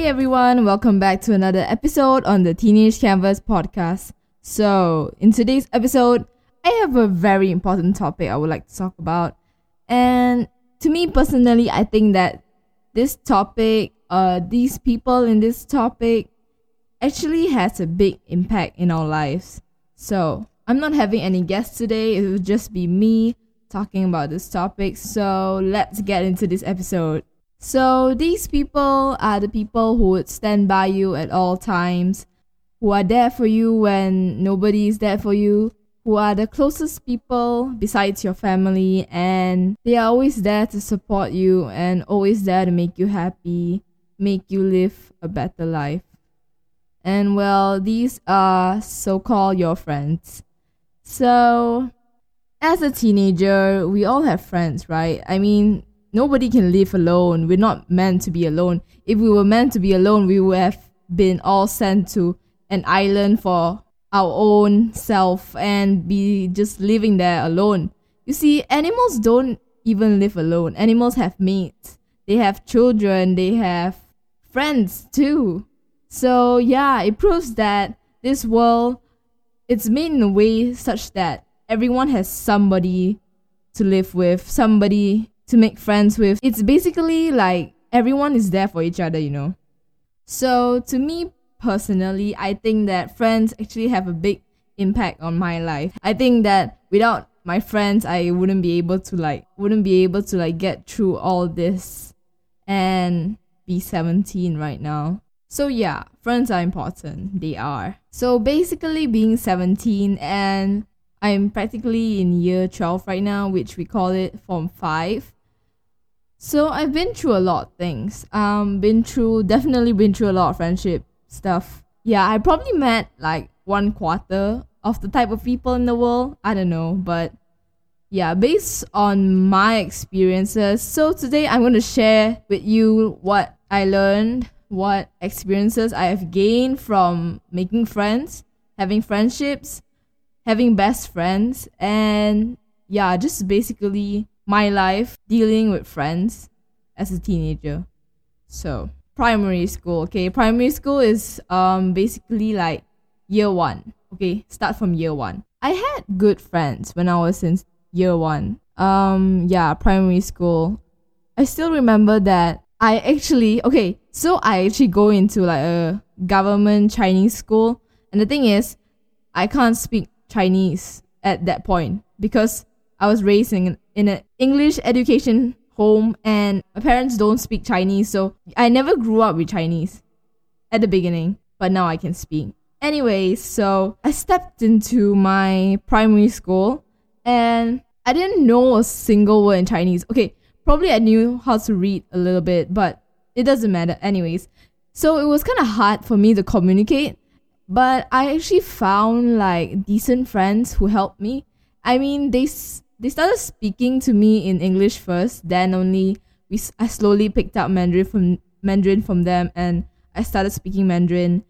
Hey everyone, welcome back to another episode on the Teenage Canvas podcast. So, in today's episode, I have a very important topic I would like to talk about. And to me personally, I think that this topic, uh, these people in this topic actually has a big impact in our lives. So, I'm not having any guests today, it will just be me talking about this topic. So, let's get into this episode. So, these people are the people who would stand by you at all times, who are there for you when nobody is there for you, who are the closest people besides your family, and they are always there to support you and always there to make you happy, make you live a better life. And well, these are so called your friends. So, as a teenager, we all have friends, right? I mean, nobody can live alone. We're not meant to be alone. If we were meant to be alone, we would have been all sent to an island for our own self and be just living there alone. You see, animals don't even live alone. Animals have mates. They have children, they have friends too. So yeah, it proves that this world it's made in a way such that everyone has somebody to live with, somebody to make friends with. It's basically like everyone is there for each other, you know. So to me personally, I think that friends actually have a big impact on my life. I think that without my friends, I wouldn't be able to like wouldn't be able to like get through all this and be 17 right now. So yeah, friends are important. They are. So basically being 17 and I'm practically in year 12 right now, which we call it form 5. So I've been through a lot of things. Um been through definitely been through a lot of friendship stuff. Yeah, I probably met like one quarter of the type of people in the world. I don't know, but yeah, based on my experiences. So today I'm going to share with you what I learned, what experiences I have gained from making friends, having friendships, having best friends, and yeah, just basically my life dealing with friends as a teenager. So, primary school, okay? Primary school is um basically like year 1. Okay, start from year 1. I had good friends when I was in year 1. Um yeah, primary school. I still remember that I actually okay, so I actually go into like a government Chinese school and the thing is I can't speak Chinese at that point because I was raised in, in an English education home and my parents don't speak Chinese, so I never grew up with Chinese at the beginning, but now I can speak. Anyway, so I stepped into my primary school and I didn't know a single word in Chinese. Okay, probably I knew how to read a little bit, but it doesn't matter anyways. So it was kind of hard for me to communicate, but I actually found like decent friends who helped me. I mean, they they started speaking to me in English first, then only we I slowly picked up Mandarin from Mandarin from them and I started speaking Mandarin.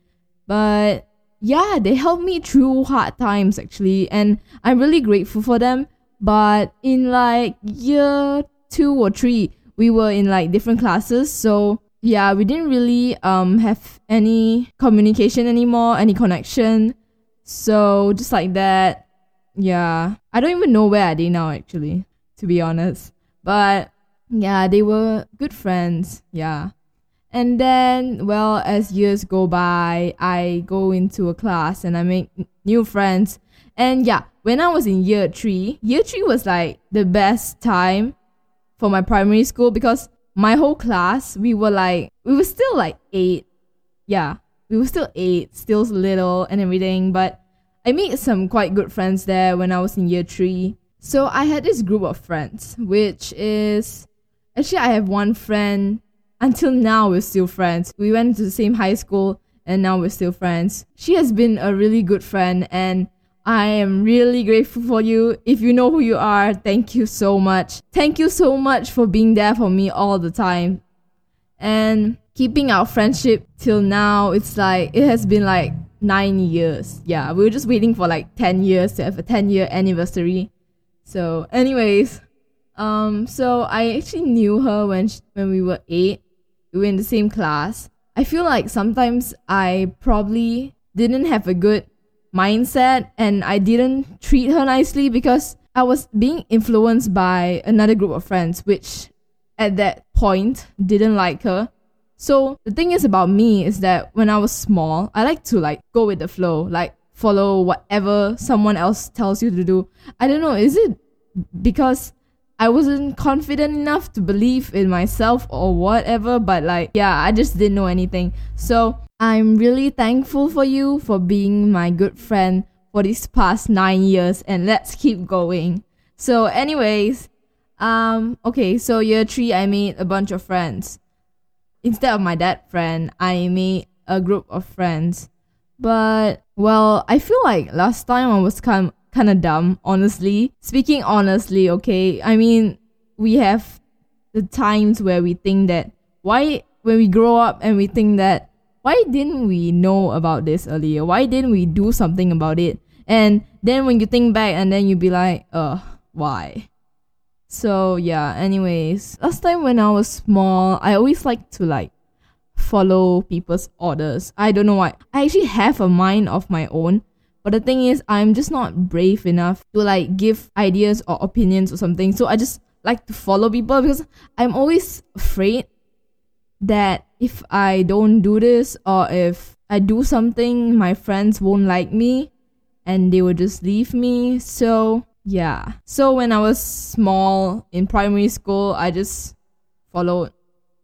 But yeah, they helped me through hard times actually and I'm really grateful for them. But in like year 2 or 3, we were in like different classes, so yeah, we didn't really um have any communication anymore, any connection. So just like that, yeah. I don't even know where are they now actually, to be honest. But yeah, they were good friends. Yeah. And then, well, as years go by, I go into a class and I make new friends. And yeah, when I was in year three, year three was like the best time for my primary school because my whole class, we were like, we were still like eight. Yeah, we were still eight, still little and everything. But I made some quite good friends there when I was in year three. So I had this group of friends, which is actually I have one friend. Until now, we're still friends. We went to the same high school and now we're still friends. She has been a really good friend and I am really grateful for you. If you know who you are, thank you so much. Thank you so much for being there for me all the time. And keeping our friendship till now, it's like, it has been like nine years. Yeah, we were just waiting for like 10 years to have a 10 year anniversary. So, anyways, um, so I actually knew her when she, when we were eight. We were in the same class. I I feel like sometimes I probably didn't have a good mindset and I didn't treat her nicely because I was being influenced by another group of friends, which at that point didn't like her. So the thing is about me is that when I was small, I like to like go with the flow, like follow whatever someone else tells you to do. I don't know, is it because I wasn't confident enough to believe in myself or whatever, but like, yeah, I just didn't know anything. So I'm really thankful for you for being my good friend for these past nine years, and let's keep going. So, anyways, um, okay, so year three, I made a bunch of friends. Instead of my dad friend, I made a group of friends. But well, I feel like last time I was kind kind of dumb, honestly. Speaking honestly, okay, I mean, we have the times where we think that why, when we grow up and we think that why didn't we know about this earlier? Why didn't we do something about it? And then when you think back and then you be like, uh, why? So yeah, anyways, last time when I was small, I always like to like follow people's orders. I don't know why. I actually have a mind of my own, but the thing is, I'm just not brave enough to like give ideas or opinions or something. So I just like to follow people because I'm always afraid that if I don't do this or if I do something, my friends won't like me and they will just leave me. So yeah. So when I was small in primary school, I just followed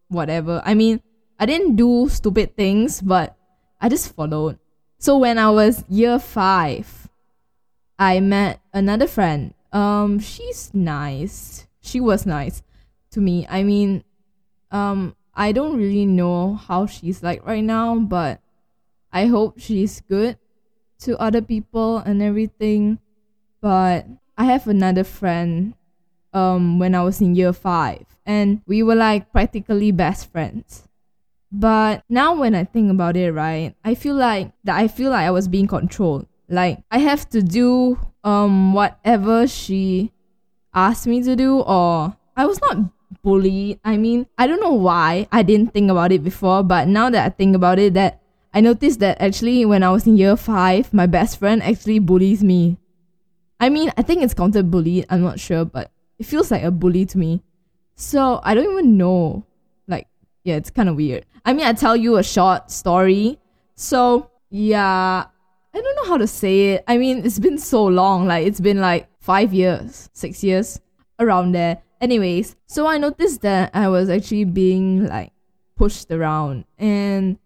whatever. I mean, I didn't do stupid things, but I just followed. So when I was year five, I met another friend. Um, she's nice. She was nice to me. I mean, um, I don't really know how she's like right now, but I hope she's good to other people and everything. But I have another friend um when I was in year 5 and we were like practically best friends. But now when I think about it, right, I feel like that I feel like I was being controlled. Like I have to do um whatever she asked me to do or I was not bullied. I mean, I don't know why I didn't think about it before, but now that I think about it that I noticed that actually when I was in year 5, my best friend actually bullies me. I mean, I think it's counted bully, I'm not sure, but it feels like a bully to me. So, I don't even know Like, yeah, it's kind of weird. I mean, I tell you a short story. So, yeah, I don't know how to say it. I mean, it's been so long. Like, it's been like five years, six years, around there. Anyways, so I noticed that I was actually being like pushed around and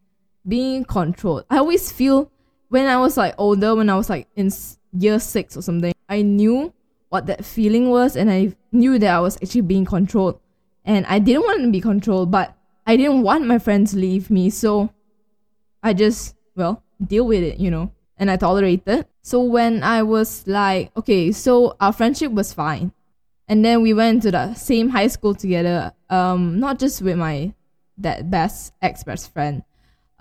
being controlled. I always feel when I was like older, when I was like in year six or something, I knew what that feeling was and I knew that I was actually being controlled. And I didn't want to be controlled, but I didn't want my friends to leave me, so I just, well, deal with it, you know, and I tolerated. So when I was like, okay, so our friendship was fine. And then we went to the same high school together, um, not just with my that best ex best friend.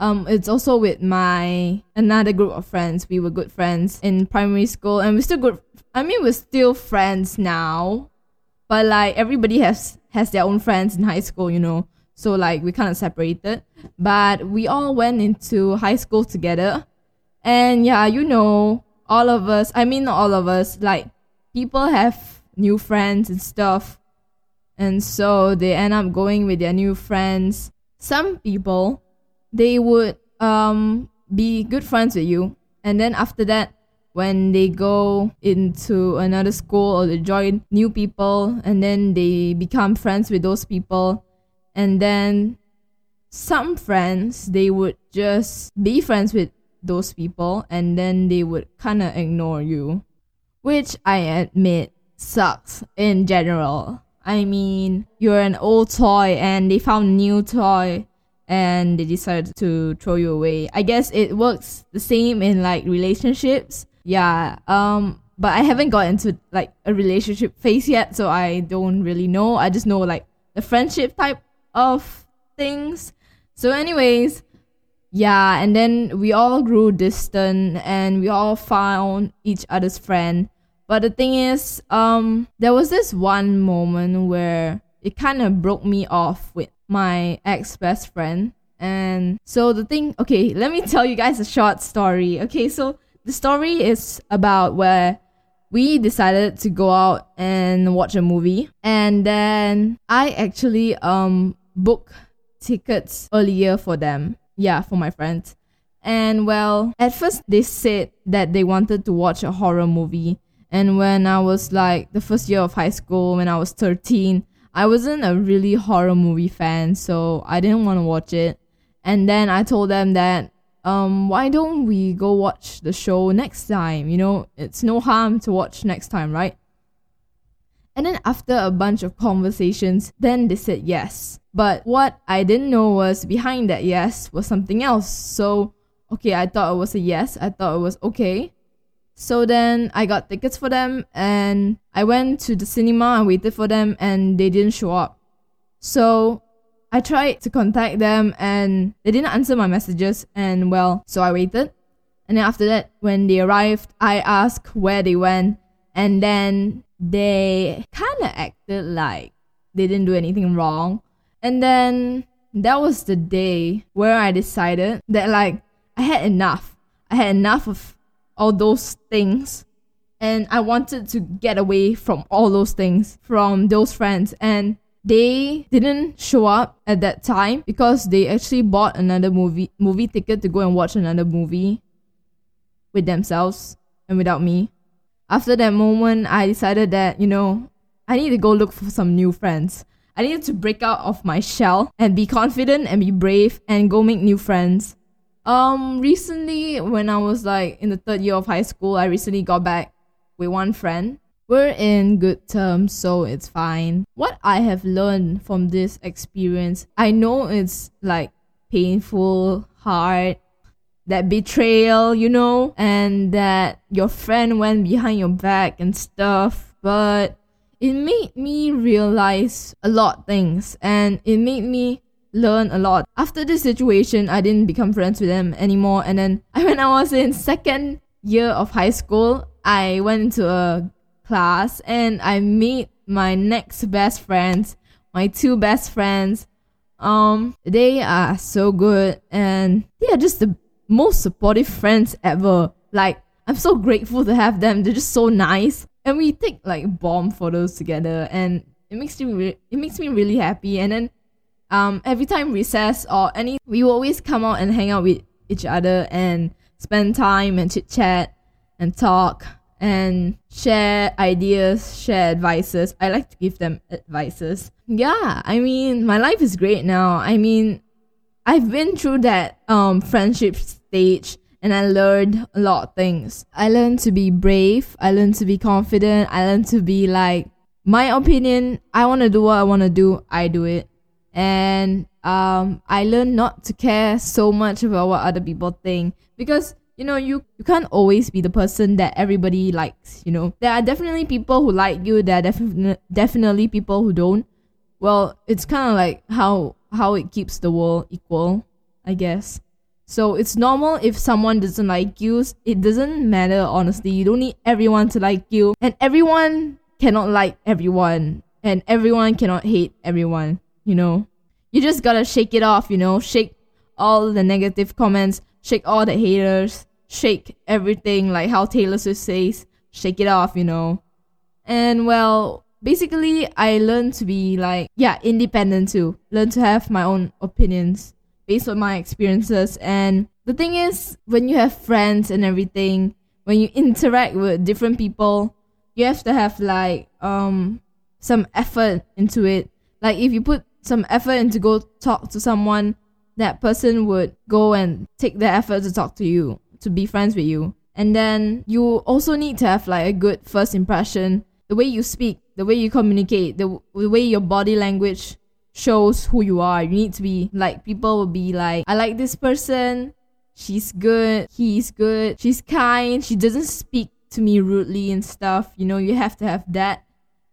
Um, it's also with my another group of friends. We were good friends in primary school, and we're still good. I mean, we're still friends now, but like everybody has has their own friends in high school, you know. So like we kind of separated, but we all went into high school together. And yeah, you know, all of us, I mean not all of us, like people have new friends and stuff. And so they end up going with their new friends. Some people they would um be good friends with you. And then after that, when they go into another school or they join new people and then they become friends with those people. And then some friends they would just be friends with those people and then they would kind of ignore you. Which i admit sucks in general. I mean you're an old toy and they found new toy and they decided to throw you away i guess it works the same in like relationships yeah um but i haven't got into like a relationship phase yet so i don't really know i just know like the friendship type of things. So, anyways, yeah, and then we all grew distant and we all found each other's friend. But the thing is, um, there was this one moment where it kind of broke me off with my ex best friend. And so the thing, okay, let me tell you guys a short story. Okay, so the story is about where we decided to go out and watch a movie. And then I actually um booked tickets earlier for them. Yeah, for my friends. And well, at first they said that they wanted to watch a horror movie. And when I was like the first year of high school, when I was 13, I wasn't a really horror movie fan, so I didn't want to watch it. And then I told them that um why don't we go watch the show next time? You know, it's no harm to watch next time, right? And then after a bunch of conversations, then they said yes. But what I didn't know was behind that yes was something else. So, okay, I thought it was a yes. I thought it was okay. So then I got tickets for them and I went to the cinema and waited for them and they didn't show up. So I tried to contact them and they didn't answer my messages and well, so I waited. And then after that, when they arrived, I asked where they went and then they kind of acted like they didn't do anything wrong. And then that was the day where I decided that like I had enough. I had enough of all those things and I wanted to get away from all those things from those friends and they didn't show up at that time because they actually bought another movie movie ticket to go and watch another movie with themselves and without me. After that moment, I decided that, you know, I need to go look for some new friends. I needed to break out of my shell and be confident and be brave and go make new friends. Um, recently, when I was like in the third year of high school, I recently got back with one friend. We're in good terms, so it's fine. What I have learned from this experience, I know it's like painful, hard, that betrayal, you know, and that your friend went behind your back and stuff, but it made me realize a lot things and it made me learn a lot. After this situation, I didn't become friends with them anymore. And then when I was in second year of high school, I went into a class and I meet my next best friends, my two best friends. Um, they are so good and they are just the most supportive friends ever. Like, I'm so grateful to have them. They're just so nice. And we take like bomb photos together and it makes me re- it makes me really happy. And then um, every time recess or any, we always come out and hang out with each other and spend time and chit chat and talk and share ideas, share advices. I like to give them advices. Yeah, I mean, my life is great now. I mean, I've been through that um friendship stage and I learned a lot of things. I learned to be brave, I learned to be confident, I learned to be like my opinion, I want to do what I want to do, I do it and um, I learned not to care so much about what other people think because you know you, you can't always be the person that everybody likes you know. There are definitely people who like you there are definitely definitely people who don't. Well it's kind of like how how it keeps the world equal i guess. So it's normal if someone doesn't like you it doesn't matter honestly. You don't need everyone to like you. And everyone cannot like everyone. And everyone cannot hate everyone you know. You just gotta shake it off, you know, shake all the negative comments, shake all the haters, shake everything, like how Taylor Swift says, shake it off, you know. And well, basically, I learned to be like, yeah, independent too. Learn to have my own opinions based on my experiences. And the thing is, when you have friends and everything, when you interact with different people, you have to have like um some effort into it. Like if you put some effort and to go talk to someone, that person would go and take the effort to talk to you, to be friends with you. And then you also need to have like a good first impression. The way you speak, the way you communicate, the, the way your body language shows who you are. You need to be like, people will be like, I like this person. She's good. He's good. She's kind. She doesn't speak to me rudely and stuff. You know, you have to have that.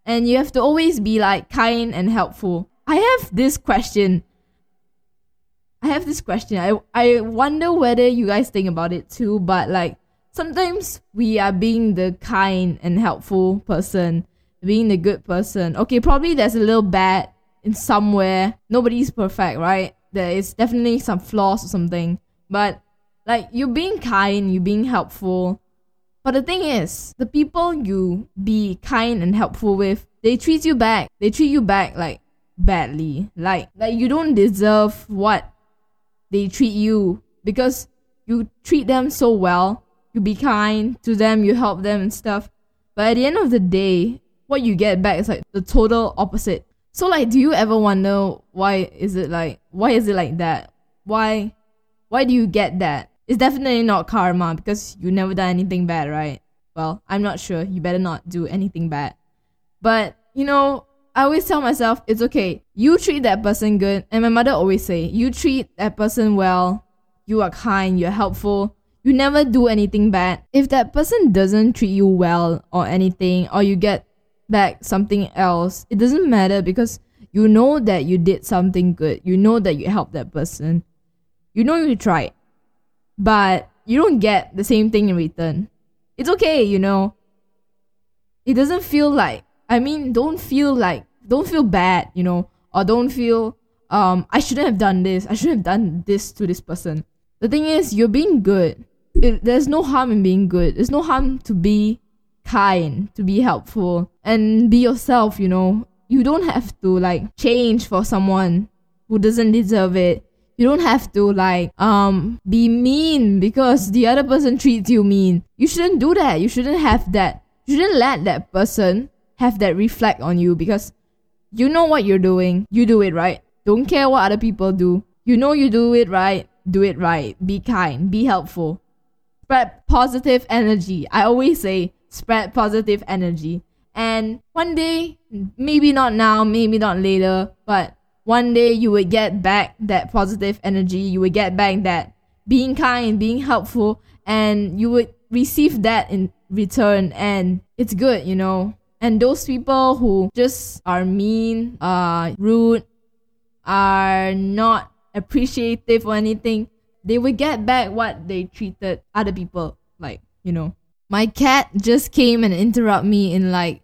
And you have to always be like kind and helpful. I have this question. I have this question. I I wonder whether you guys think about it too, but like sometimes we are being the kind and helpful person, being the good person. Okay, probably there's a little bad in somewhere. Nobody's perfect, right? there is definitely some flaws or something, but like you're being kind, you're being helpful. But the thing is, the people you be kind and helpful with, they treat you back. They treat you back like badly. Like like you don't deserve what they treat you because you treat them so well. You be kind to them, you help them and stuff. But at the end of the day, what you get back is like the total opposite. So like do you ever wonder why is it like why is it like that? Why why do you get that? It's definitely not karma because you never done anything bad, right? Well, I'm not sure. You better not do anything bad. But, you know, I always tell myself it's okay. You treat that person good. And my mother always say, you treat that person well. You are kind, you're helpful. You never do anything bad. If that person doesn't treat you well or anything, or you get back something else, it doesn't matter because you know that you did something good. You know that you helped that person. You know you tried. But you don't get the same thing in return. It's okay, you know. It doesn't feel like I mean, don't feel like don't feel bad, you know, or don't feel um I shouldn't have done this. I shouldn't have done this to this person. The thing is, you're being good. It, there's no harm in being good. There's no harm to be kind, to be helpful, and be yourself, you know. You don't have to like change for someone who doesn't deserve it. You don't have to like um be mean because the other person treats you mean. You shouldn't do that. You shouldn't have that. You shouldn't let that person have that reflect on you because you know what you're doing. You do it right. Don't care what other people do. You know you do it right. Do it right. Be kind. Be helpful. Spread positive energy. I always say spread positive energy. And one day, maybe not now, maybe not later, but one day you would get back that positive energy. You would get back that being kind, being helpful, and you would receive that in return. And it's good, you know. And those people who just are mean, uh, rude, are not appreciative or anything, they will get back what they treated other people like, you know. My cat just came and interrupt me in like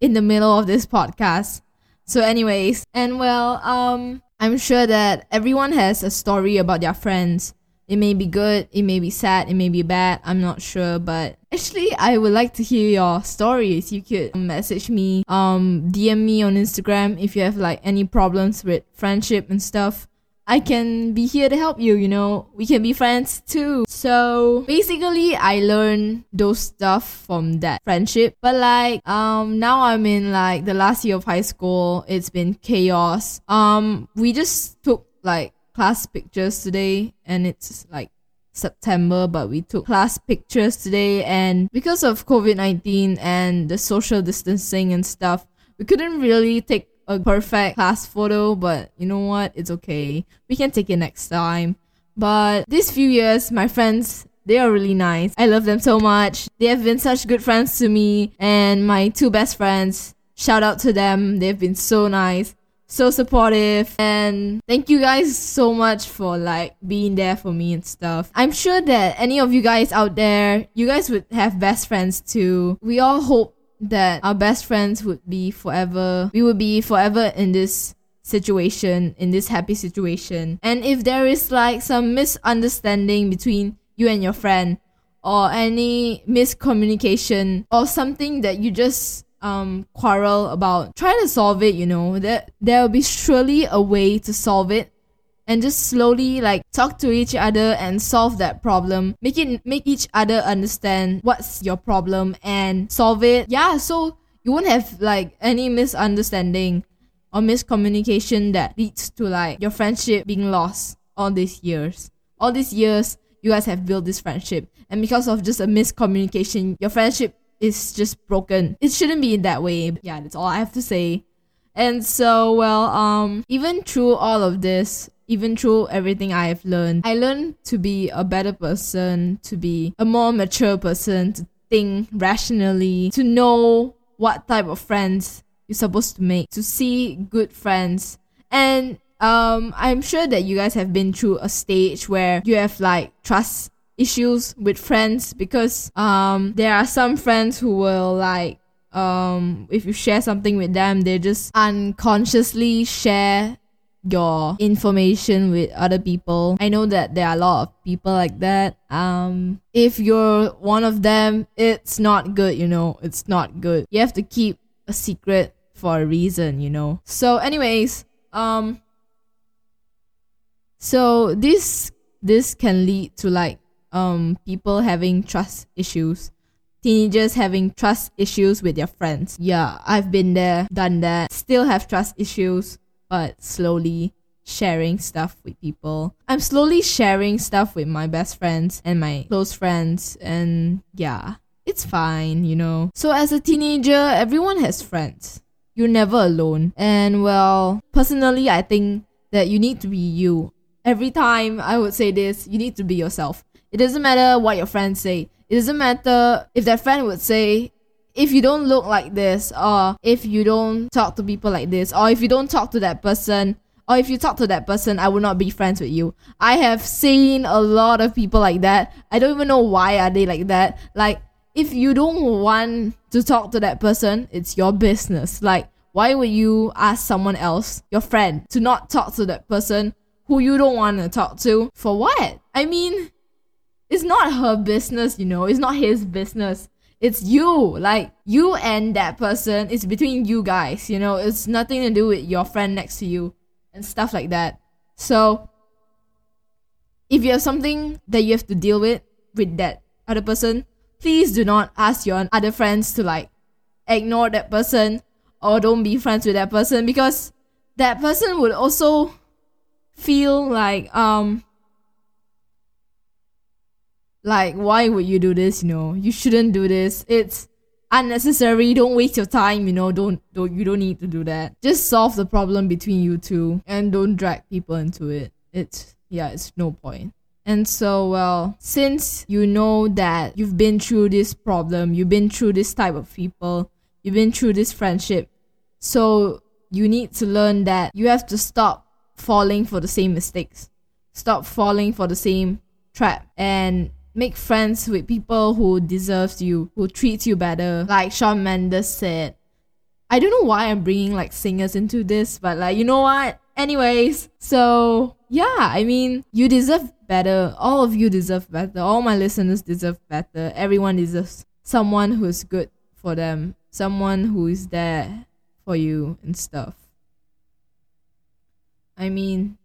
in the middle of this podcast. So anyways, and well, um I'm sure that everyone has a story about their friends. It may be good, it may be sad, it may be bad, I'm not sure, but actually I would like to hear your stories. You could message me, um DM me on Instagram if you have like any problems with friendship and stuff. I can be here to help you, you know. We can be friends too. So basically I learned those stuff from that friendship. But like um now I'm in like the last year of high school. It's been chaos. Um we just took like class pictures today and it's like September, but we took class pictures today and because of COVID-19 and the social distancing and stuff, we couldn't really take a perfect class photo, but you know what? It's okay. We can take it next time. But these few years, my friends, they are really nice. I love them so much. They have been such good friends to me and my two best friends. Shout out to them. They've been so nice, so supportive, and thank you guys so much for like being there for me and stuff. I'm sure that any of you guys out there, you guys would have best friends too. We all hope that our best friends would be forever. We would be forever in this situation, in this happy situation. And if there is like some misunderstanding between you and your friend, or any miscommunication, or something that you just um quarrel about, try to solve it. You know. That there will be surely a way to solve it and just slowly like talk to each other and solve that problem. Make it make each other understand what's your problem and solve it. Yeah so you won't have like any misunderstanding or miscommunication that leads to like your friendship being lost all these years. All these years you guys have built this friendship. And because of just a miscommunication your friendship is just broken. It shouldn't be in that way. Yeah that's all i have to say. And so well um even through all of this even through everything I have learned, I learned to be a better person, to be a more mature person, to think rationally, to know what type of friends you're supposed to make, to see good friends. And um, I'm sure that you guys have been through a stage where you have like trust issues with friends because um, there are some friends who will like um, if you share something with them, they just unconsciously share your information with other people. I know that there are a lot of people like that. Um, if you're one of them, it's not good, you know, it's not good. You have to keep a secret for a reason, you know. So, anyways, um, so this this can lead to like um people having trust issues teenagers having trust issues with their friends. Yeah, I've been there, done that, still have trust issues, but slowly sharing stuff with people. I'm slowly sharing stuff with my best friends and my close friends, and yeah, it's fine, you know. So, as a teenager, everyone has friends. You're never alone. And well, personally, I think that you need to be you. Every time I would say this, you need to be yourself. It doesn't matter what your friends say. It doesn't matter if that friend would say, if you don't look like this, or if you don't talk to people like this, or if you don't talk to that person, or if you talk to that person, I will not be friends with you. I have seen a lot of people like that. I don't even know why are they like that. Like, if you don't want to talk to that person, it's your business. Like, why would you ask someone else, your friend, to not talk to that person who you don't want to talk to? For what? I mean, it's not her business, you know, it's not his business. It's you, like you and that person. It's between you guys, you know. It's nothing to do with your friend next to you and stuff like that. So, if you have something that you have to deal with with that other person, please do not ask your other friends to like ignore that person or don't be friends with that person because that person would also feel like um like, why would you do this? You know, you shouldn't do this. It's unnecessary. Don't waste your time. You know, don't don't you don't need to do that. Just solve the problem between you two and don't drag people into it. It's yeah, it's no point. And so, well, since you know that you've been through this problem, you've been through this type of people, you've been through this friendship, so you need to learn that you have to stop falling for the same mistakes, stop falling for the same trap, and make friends with people who deserves you, who treats you better. Like Shawn Mendes said. I don't know why I'm bringing like singers into this, but like you know what? Anyways, so yeah, I mean, you deserve better. All of you deserve better. All my listeners deserve better. Everyone deserves someone who's good for them, someone who is there for you and stuff. I mean,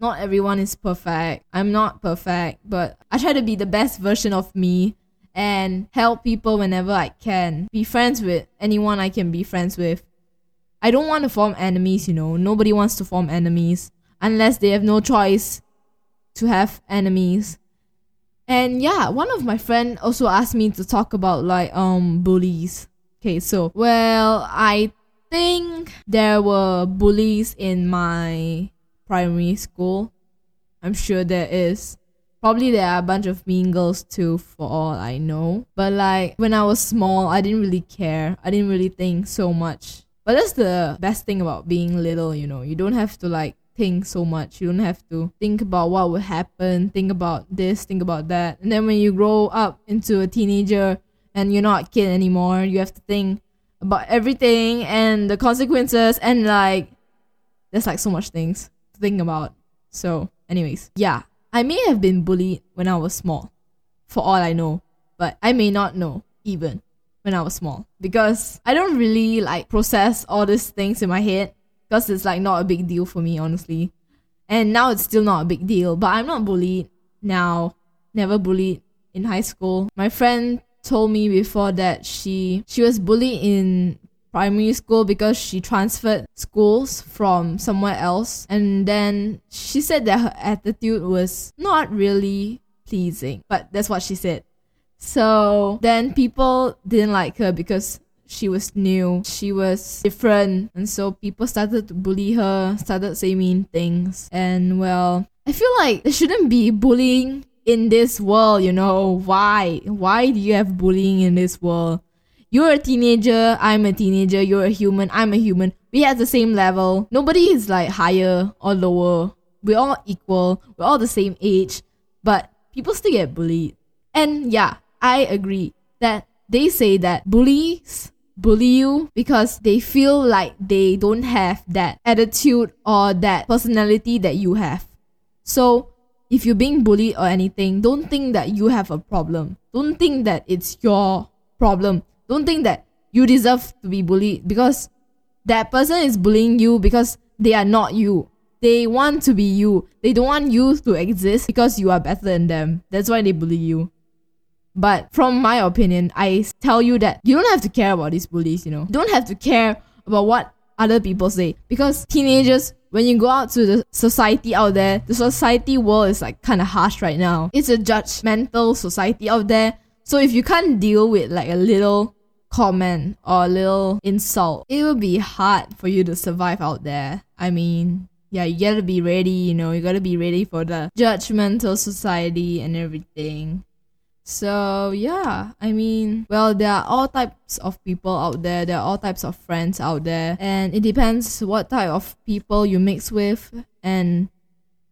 not everyone is perfect. I'm not perfect, but I try to be the best version of me and help people whenever I can. Be friends with anyone I can be friends with. I don't want to form enemies, you know. Nobody wants to form enemies unless they have no choice to have enemies. And yeah, one of my friend also asked me to talk about like um bullies. Okay, so well, I think there were bullies in my primary school. I'm sure there is. Probably there are a bunch of mean girls too, for all I know. But like when I was small, I didn't really care. I didn't really think so much. But that's the best thing about being little, you know. You don't have to like think so much. You don't have to think about what will happen, think about this, think about that. And then when you grow up into a teenager and you're not a kid anymore, you have to think about everything and the consequences and like there's like so much things think about. So, anyways, yeah, I may have been bullied when I was small, for all I know, but I may not know even when I was small because I don't really like process all these things in my head because it's like not a big deal for me, honestly. And now it's still not a big deal, but I'm not bullied now. Never bullied in high school. My friend told me before that she she was bullied in primary school because she transferred schools from somewhere else. And then she said that her attitude was not really pleasing, but that's what she said. So then people didn't like her because she was new, she was different, and so people started to bully her, started saying mean things. And well, I feel like there shouldn't be bullying in this world, you know. Why? Why do you have bullying in this world? You're a teenager, I'm a teenager, you're a human, I'm a human. We have the same level. Nobody is like higher or lower. We're all equal. We're all the same age. But people still get bullied. And yeah, I agree that they say that bullies bully you because they feel like they don't have that attitude or that personality that you have. So, if you're being bullied or anything, don't think that you have a problem. Don't think that it's your problem. Don't think that you deserve to be bullied because that person is bullying you because they are not you. They want to be you. They don't want you to exist because you are better than them. That's why they bully you. But from my opinion, I tell you that you don't have to care about these bullies, you know. You don't have to care about what other people say because teenagers when you go out to the society out there the society world is like kind of harsh right now it's a judgmental society out there so if you can't deal with like a little comment or a little insult it will be hard for you to survive out there i mean yeah you gotta be ready you know you gotta be ready for the judgmental society and everything so yeah, I mean, well, there are all types of people out there. There are all types of friends out there, and it depends what type of people you mix with, and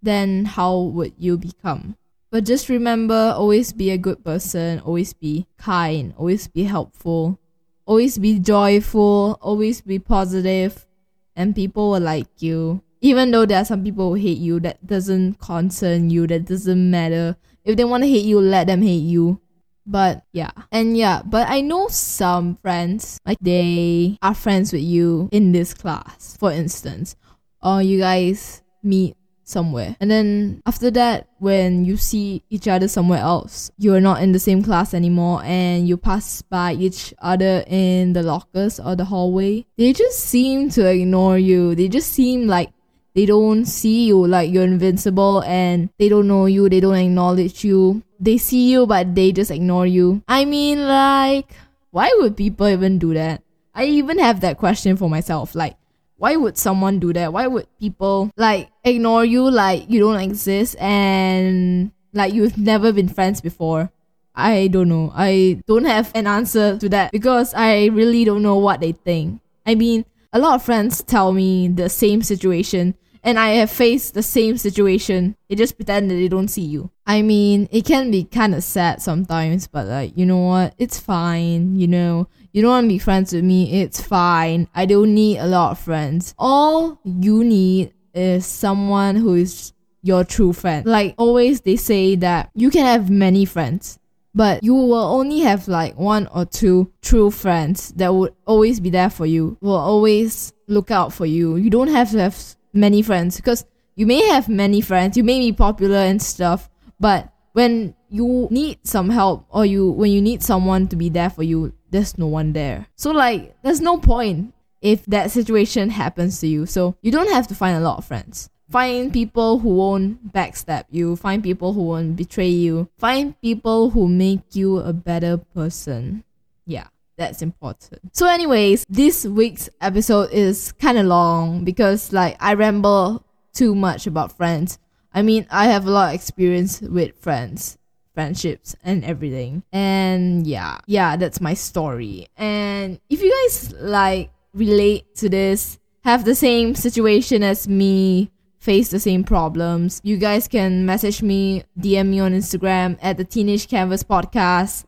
then how would you become. But just remember, always be a good person. Always be kind. Always be helpful. Always be joyful. Always be positive, and people will like you. Even though there are some people who hate you, that doesn't concern you. That doesn't matter if they want to hate you, let them hate you. But yeah, and yeah, but I know some friends, like they are friends with you in this class, for instance, or you guys meet somewhere. And then after that, when you see each other somewhere else, you're not in the same class anymore and you pass by each other in the lockers or the hallway, they just seem to ignore you. They just seem like they don't see you like you're invincible and they don't know you, they don't acknowledge you. They see you but they just ignore you. I mean like why would people even do that? I even have that question for myself. Like why would someone do that? Why would people like ignore you like you don't exist and like you've never been friends before? I don't know. I don't have an answer to that because I really don't know what they think. I mean, a lot of friends tell me the same situation and I have faced the same situation. They just pretend that they don't see you. I mean, it can be kind of sad sometimes, but like, you know what? It's fine, you know. You don't want to be friends with me, it's fine. I don't need a lot of friends. All you need is someone who is your true friend. Like always they say that you can have many friends, but you will only have like one or two true friends that would always be there for you, will always look out for you. You don't have to have many friends because you may have many friends, you may be popular and stuff, but when you need some help or you when you need someone to be there for you, there's no one there. So like there's no point if that situation happens to you. So you don't have to find a lot of friends. Find people who won't backstab you, find people who won't betray you, find people who make you a better person. Yeah that's important. So, anyways, this week's episode is kind of long because, like, I ramble too much about friends. I mean, I have a lot of experience with friends, friendships, and everything. And yeah, yeah, that's my story. And if you guys like relate to this, have the same situation as me, face the same problems, you guys can message me, DM me on Instagram at the Teenage Canvas Podcast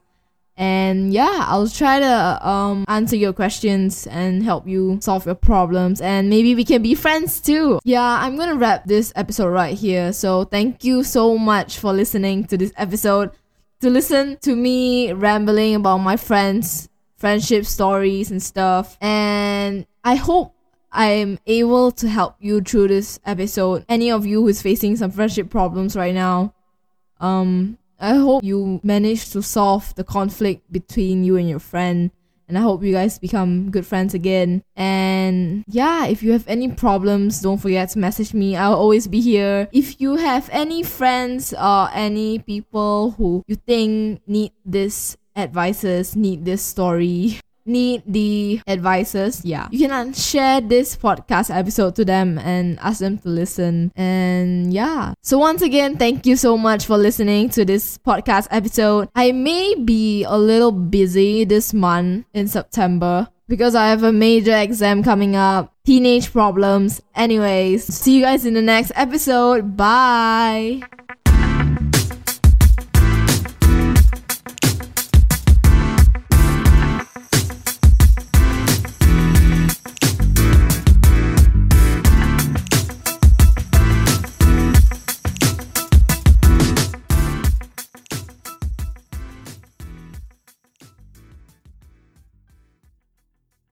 and yeah, I'll try to um, answer your questions and help you solve your problems. And maybe we can be friends too. Yeah, I'm gonna wrap this episode right here. So thank you so much for listening to this episode. To listen to me rambling about my friends, friendship stories, and stuff. And I hope I'm able to help you through this episode. Any of you who's facing some friendship problems right now, um, I hope you manage to solve the conflict between you and your friend. And I hope you guys become good friends again. And yeah, if you have any problems, don't forget to message me. I'll always be here. If you have any friends or any people who you think need this advices, need this story, need the advices, yeah, you can share this podcast episode to them and ask them to listen. And yeah. So once again, thank you so much for listening to this podcast episode. I may be a little busy this month in September because I have a major exam coming up. Teenage problems. Anyways, see you guys in the next episode. Bye.